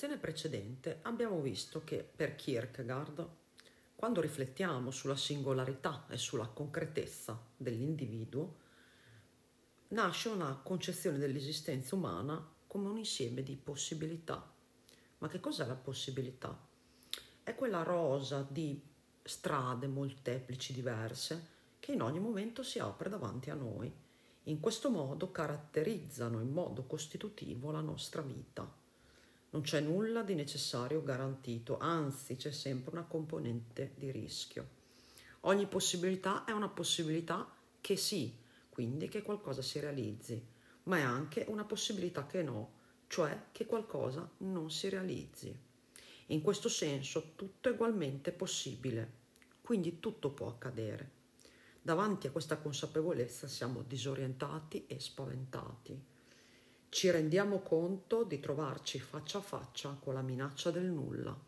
lezione precedente abbiamo visto che per Kierkegaard, quando riflettiamo sulla singolarità e sulla concretezza dell'individuo, nasce una concezione dell'esistenza umana come un insieme di possibilità. Ma che cos'è la possibilità? È quella rosa di strade molteplici diverse che in ogni momento si apre davanti a noi. In questo modo caratterizzano in modo costitutivo la nostra vita. Non c'è nulla di necessario garantito, anzi c'è sempre una componente di rischio. Ogni possibilità è una possibilità che sì, quindi che qualcosa si realizzi, ma è anche una possibilità che no, cioè che qualcosa non si realizzi. In questo senso tutto è ugualmente possibile, quindi tutto può accadere. Davanti a questa consapevolezza siamo disorientati e spaventati. Ci rendiamo conto di trovarci faccia a faccia con la minaccia del nulla.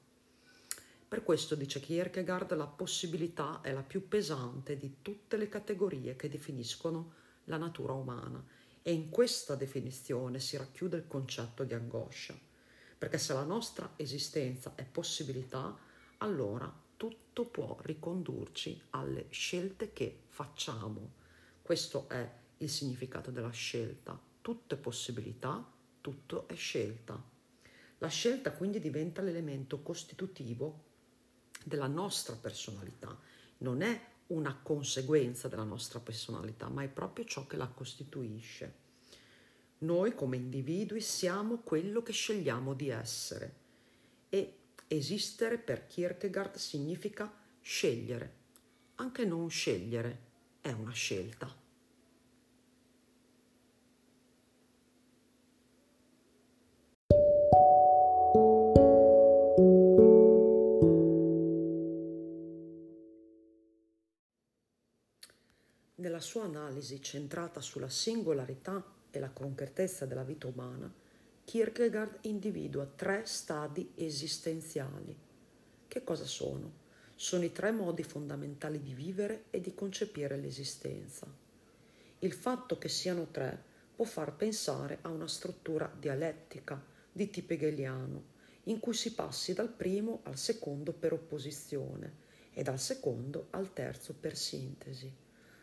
Per questo, dice Kierkegaard, la possibilità è la più pesante di tutte le categorie che definiscono la natura umana e in questa definizione si racchiude il concetto di angoscia, perché se la nostra esistenza è possibilità, allora tutto può ricondurci alle scelte che facciamo. Questo è il significato della scelta. Tutto è possibilità, tutto è scelta. La scelta quindi diventa l'elemento costitutivo della nostra personalità. Non è una conseguenza della nostra personalità, ma è proprio ciò che la costituisce. Noi come individui siamo quello che scegliamo di essere e Esistere per Kierkegaard significa scegliere. Anche non scegliere è una scelta. Sua analisi centrata sulla singolarità e la concretezza della vita umana, Kierkegaard individua tre stadi esistenziali. Che cosa sono? Sono i tre modi fondamentali di vivere e di concepire l'esistenza. Il fatto che siano tre può far pensare a una struttura dialettica di tipo hegeliano, in cui si passi dal primo al secondo per opposizione e dal secondo al terzo per sintesi.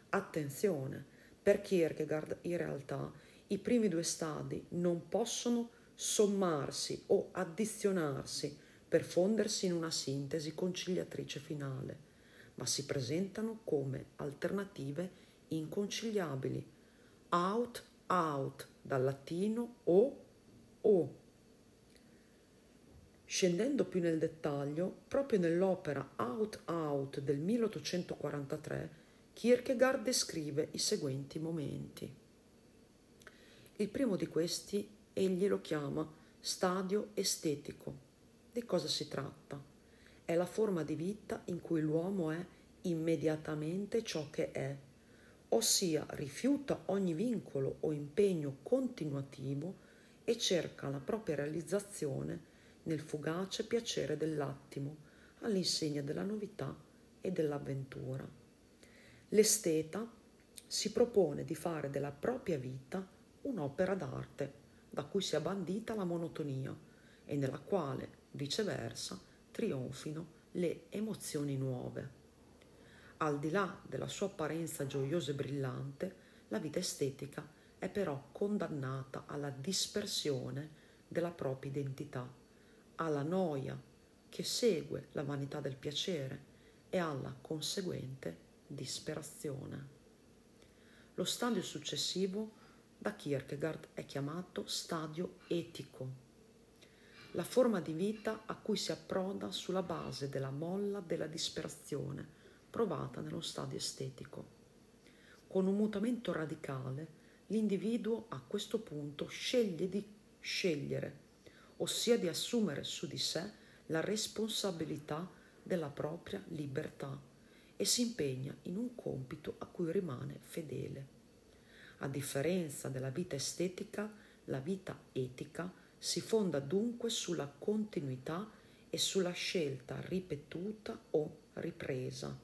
Attenzione, per Kierkegaard in realtà i primi due stadi non possono sommarsi o addizionarsi per fondersi in una sintesi conciliatrice finale, ma si presentano come alternative inconciliabili. Out, out, dal latino o, o. Scendendo più nel dettaglio, proprio nell'opera Out, out del 1843, Kierkegaard descrive i seguenti momenti. Il primo di questi egli lo chiama stadio estetico. Di cosa si tratta? È la forma di vita in cui l'uomo è immediatamente ciò che è, ossia rifiuta ogni vincolo o impegno continuativo e cerca la propria realizzazione nel fugace piacere dell'attimo, all'insegna della novità e dell'avventura. L'esteta si propone di fare della propria vita un'opera d'arte da cui sia bandita la monotonia e nella quale, viceversa, trionfino le emozioni nuove. Al di là della sua apparenza gioiosa e brillante, la vita estetica è però condannata alla dispersione della propria identità, alla noia che segue la vanità del piacere e alla conseguente disperazione. Lo stadio successivo da Kierkegaard è chiamato stadio etico, la forma di vita a cui si approda sulla base della molla della disperazione provata nello stadio estetico. Con un mutamento radicale, l'individuo a questo punto sceglie di scegliere, ossia di assumere su di sé la responsabilità della propria libertà e si impegna in un compito a cui rimane fedele. A differenza della vita estetica, la vita etica si fonda dunque sulla continuità e sulla scelta ripetuta o ripresa.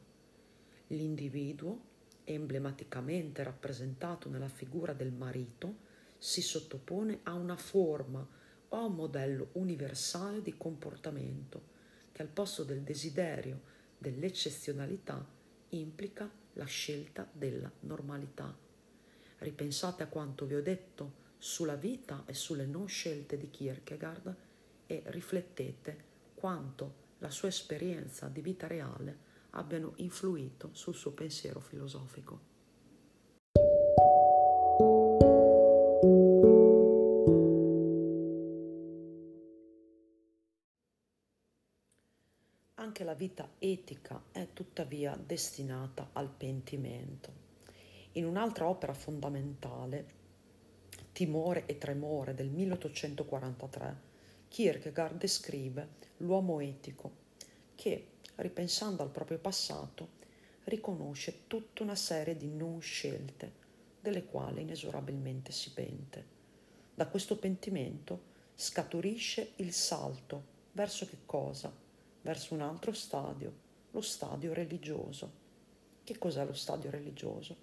L'individuo, emblematicamente rappresentato nella figura del marito, si sottopone a una forma, o a un modello universale di comportamento che al posto del desiderio dell'eccezionalità implica la scelta della normalità. Ripensate a quanto vi ho detto sulla vita e sulle non scelte di Kierkegaard e riflettete quanto la sua esperienza di vita reale abbiano influito sul suo pensiero filosofico. Anche la vita etica è tuttavia destinata al pentimento. In un'altra opera fondamentale, Timore e Tremore del 1843, Kierkegaard descrive l'uomo etico che, ripensando al proprio passato, riconosce tutta una serie di non scelte delle quali inesorabilmente si pente. Da questo pentimento scaturisce il salto verso che cosa? Verso un altro stadio, lo stadio religioso. Che cos'è lo stadio religioso?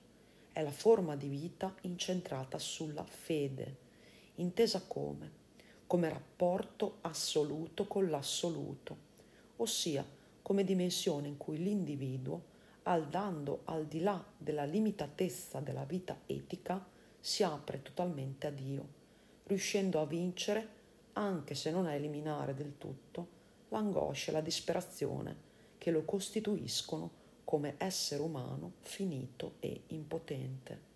È la forma di vita incentrata sulla fede, intesa come come rapporto assoluto con l'assoluto, ossia come dimensione in cui l'individuo, andando al di là della limitatezza della vita etica, si apre totalmente a Dio, riuscendo a vincere, anche se non a eliminare del tutto, l'angoscia e la disperazione che lo costituiscono come essere umano finito e impotente.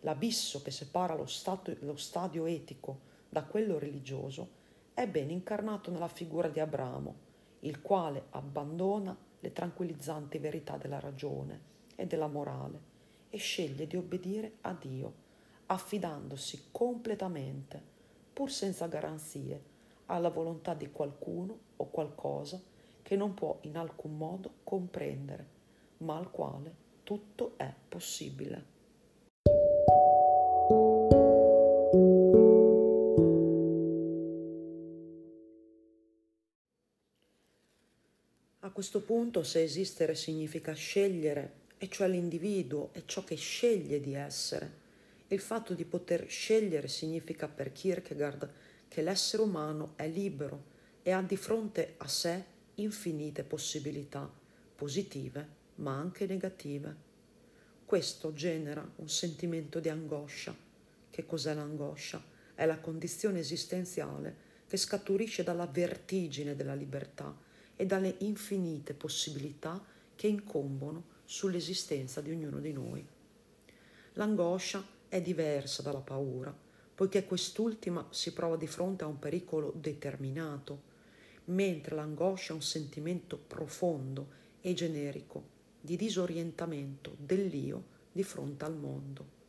L'abisso che separa lo, stato, lo stadio etico da quello religioso è ben incarnato nella figura di Abramo, il quale abbandona le tranquillizzanti verità della ragione e della morale e sceglie di obbedire a Dio, affidandosi completamente, pur senza garanzie, alla volontà di qualcuno o qualcosa che non può in alcun modo comprendere, ma al quale tutto è possibile. questo punto se esistere significa scegliere, e cioè l'individuo è ciò che sceglie di essere. Il fatto di poter scegliere significa per Kierkegaard che l'essere umano è libero e ha di fronte a sé infinite possibilità, positive ma anche negative. Questo genera un sentimento di angoscia. Che cos'è l'angoscia? È la condizione esistenziale che scaturisce dalla vertigine della libertà e dalle infinite possibilità che incombono sull'esistenza di ognuno di noi. L'angoscia è diversa dalla paura, poiché quest'ultima si prova di fronte a un pericolo determinato, mentre l'angoscia è un sentimento profondo e generico di disorientamento dell'io di fronte al mondo.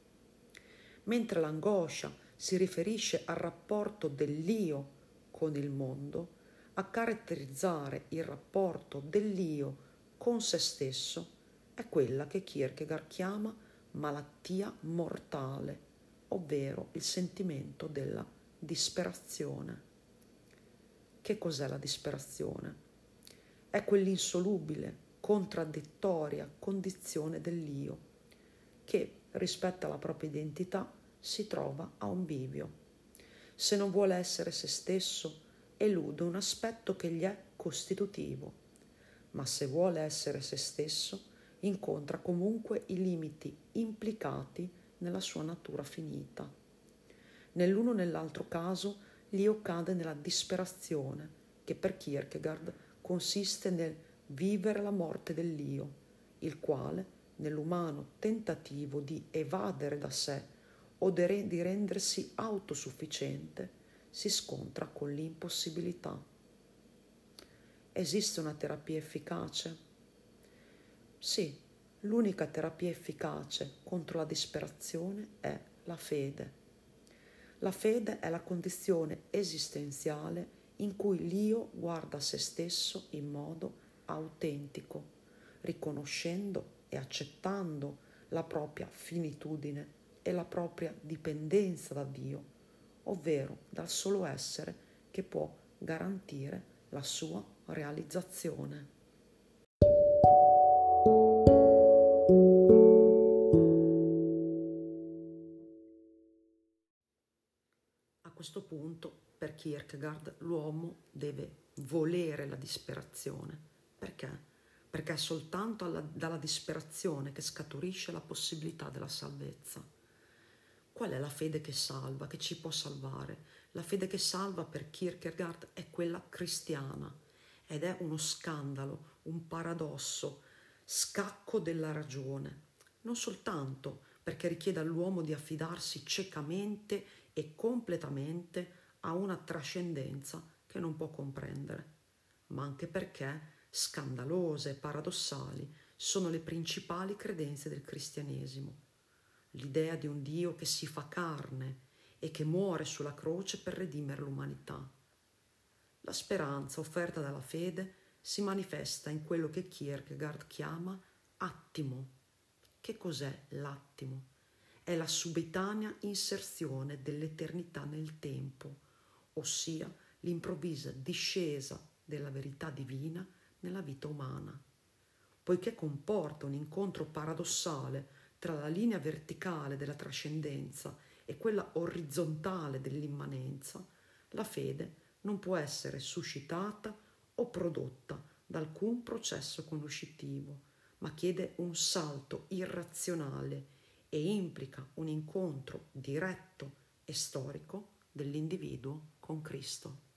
Mentre l'angoscia si riferisce al rapporto dell'io con il mondo, a caratterizzare il rapporto dell'io con se stesso è quella che Kierkegaard chiama malattia mortale, ovvero il sentimento della disperazione. Che cos'è la disperazione? È quell'insolubile, contraddittoria condizione dell'io che rispetto alla propria identità si trova a un bivio. Se non vuole essere se stesso, elude un aspetto che gli è costitutivo, ma se vuole essere se stesso, incontra comunque i limiti implicati nella sua natura finita. Nell'uno o nell'altro caso, l'io cade nella disperazione, che per Kierkegaard consiste nel vivere la morte dell'io, il quale, nell'umano tentativo di evadere da sé o di rendersi autosufficiente, si scontra con l'impossibilità. Esiste una terapia efficace? Sì, l'unica terapia efficace contro la disperazione è la fede. La fede è la condizione esistenziale in cui l'io guarda se stesso in modo autentico, riconoscendo e accettando la propria finitudine e la propria dipendenza da Dio ovvero dal solo essere che può garantire la sua realizzazione. Questo punto, per Kierkegaard, l'uomo deve volere la disperazione. Perché? Perché è soltanto alla, dalla disperazione che scaturisce la possibilità della salvezza. Qual è la fede che salva, che ci può salvare? La fede che salva per Kierkegaard è quella cristiana ed è uno scandalo, un paradosso, scacco della ragione, non soltanto perché richiede all'uomo di affidarsi ciecamente e completamente a una trascendenza che non può comprendere, ma anche perché scandalose e paradossali sono le principali credenze del cristianesimo. L'idea di un Dio che si fa carne e che muore sulla croce per redimere l'umanità. La speranza offerta dalla fede si manifesta in quello che Kierkegaard chiama attimo. Che cos'è l'attimo? È la subitanea inserzione dell'eternità nel tempo, ossia l'improvvisa discesa della verità divina nella vita umana, poiché comporta un incontro paradossale tra la linea verticale della trascendenza e quella orizzontale dell'immanenza, la fede non può essere suscitata o prodotta da alcun processo conoscitivo, ma chiede un salto irrazionale e implica un incontro diretto e storico dell'individuo con Cristo.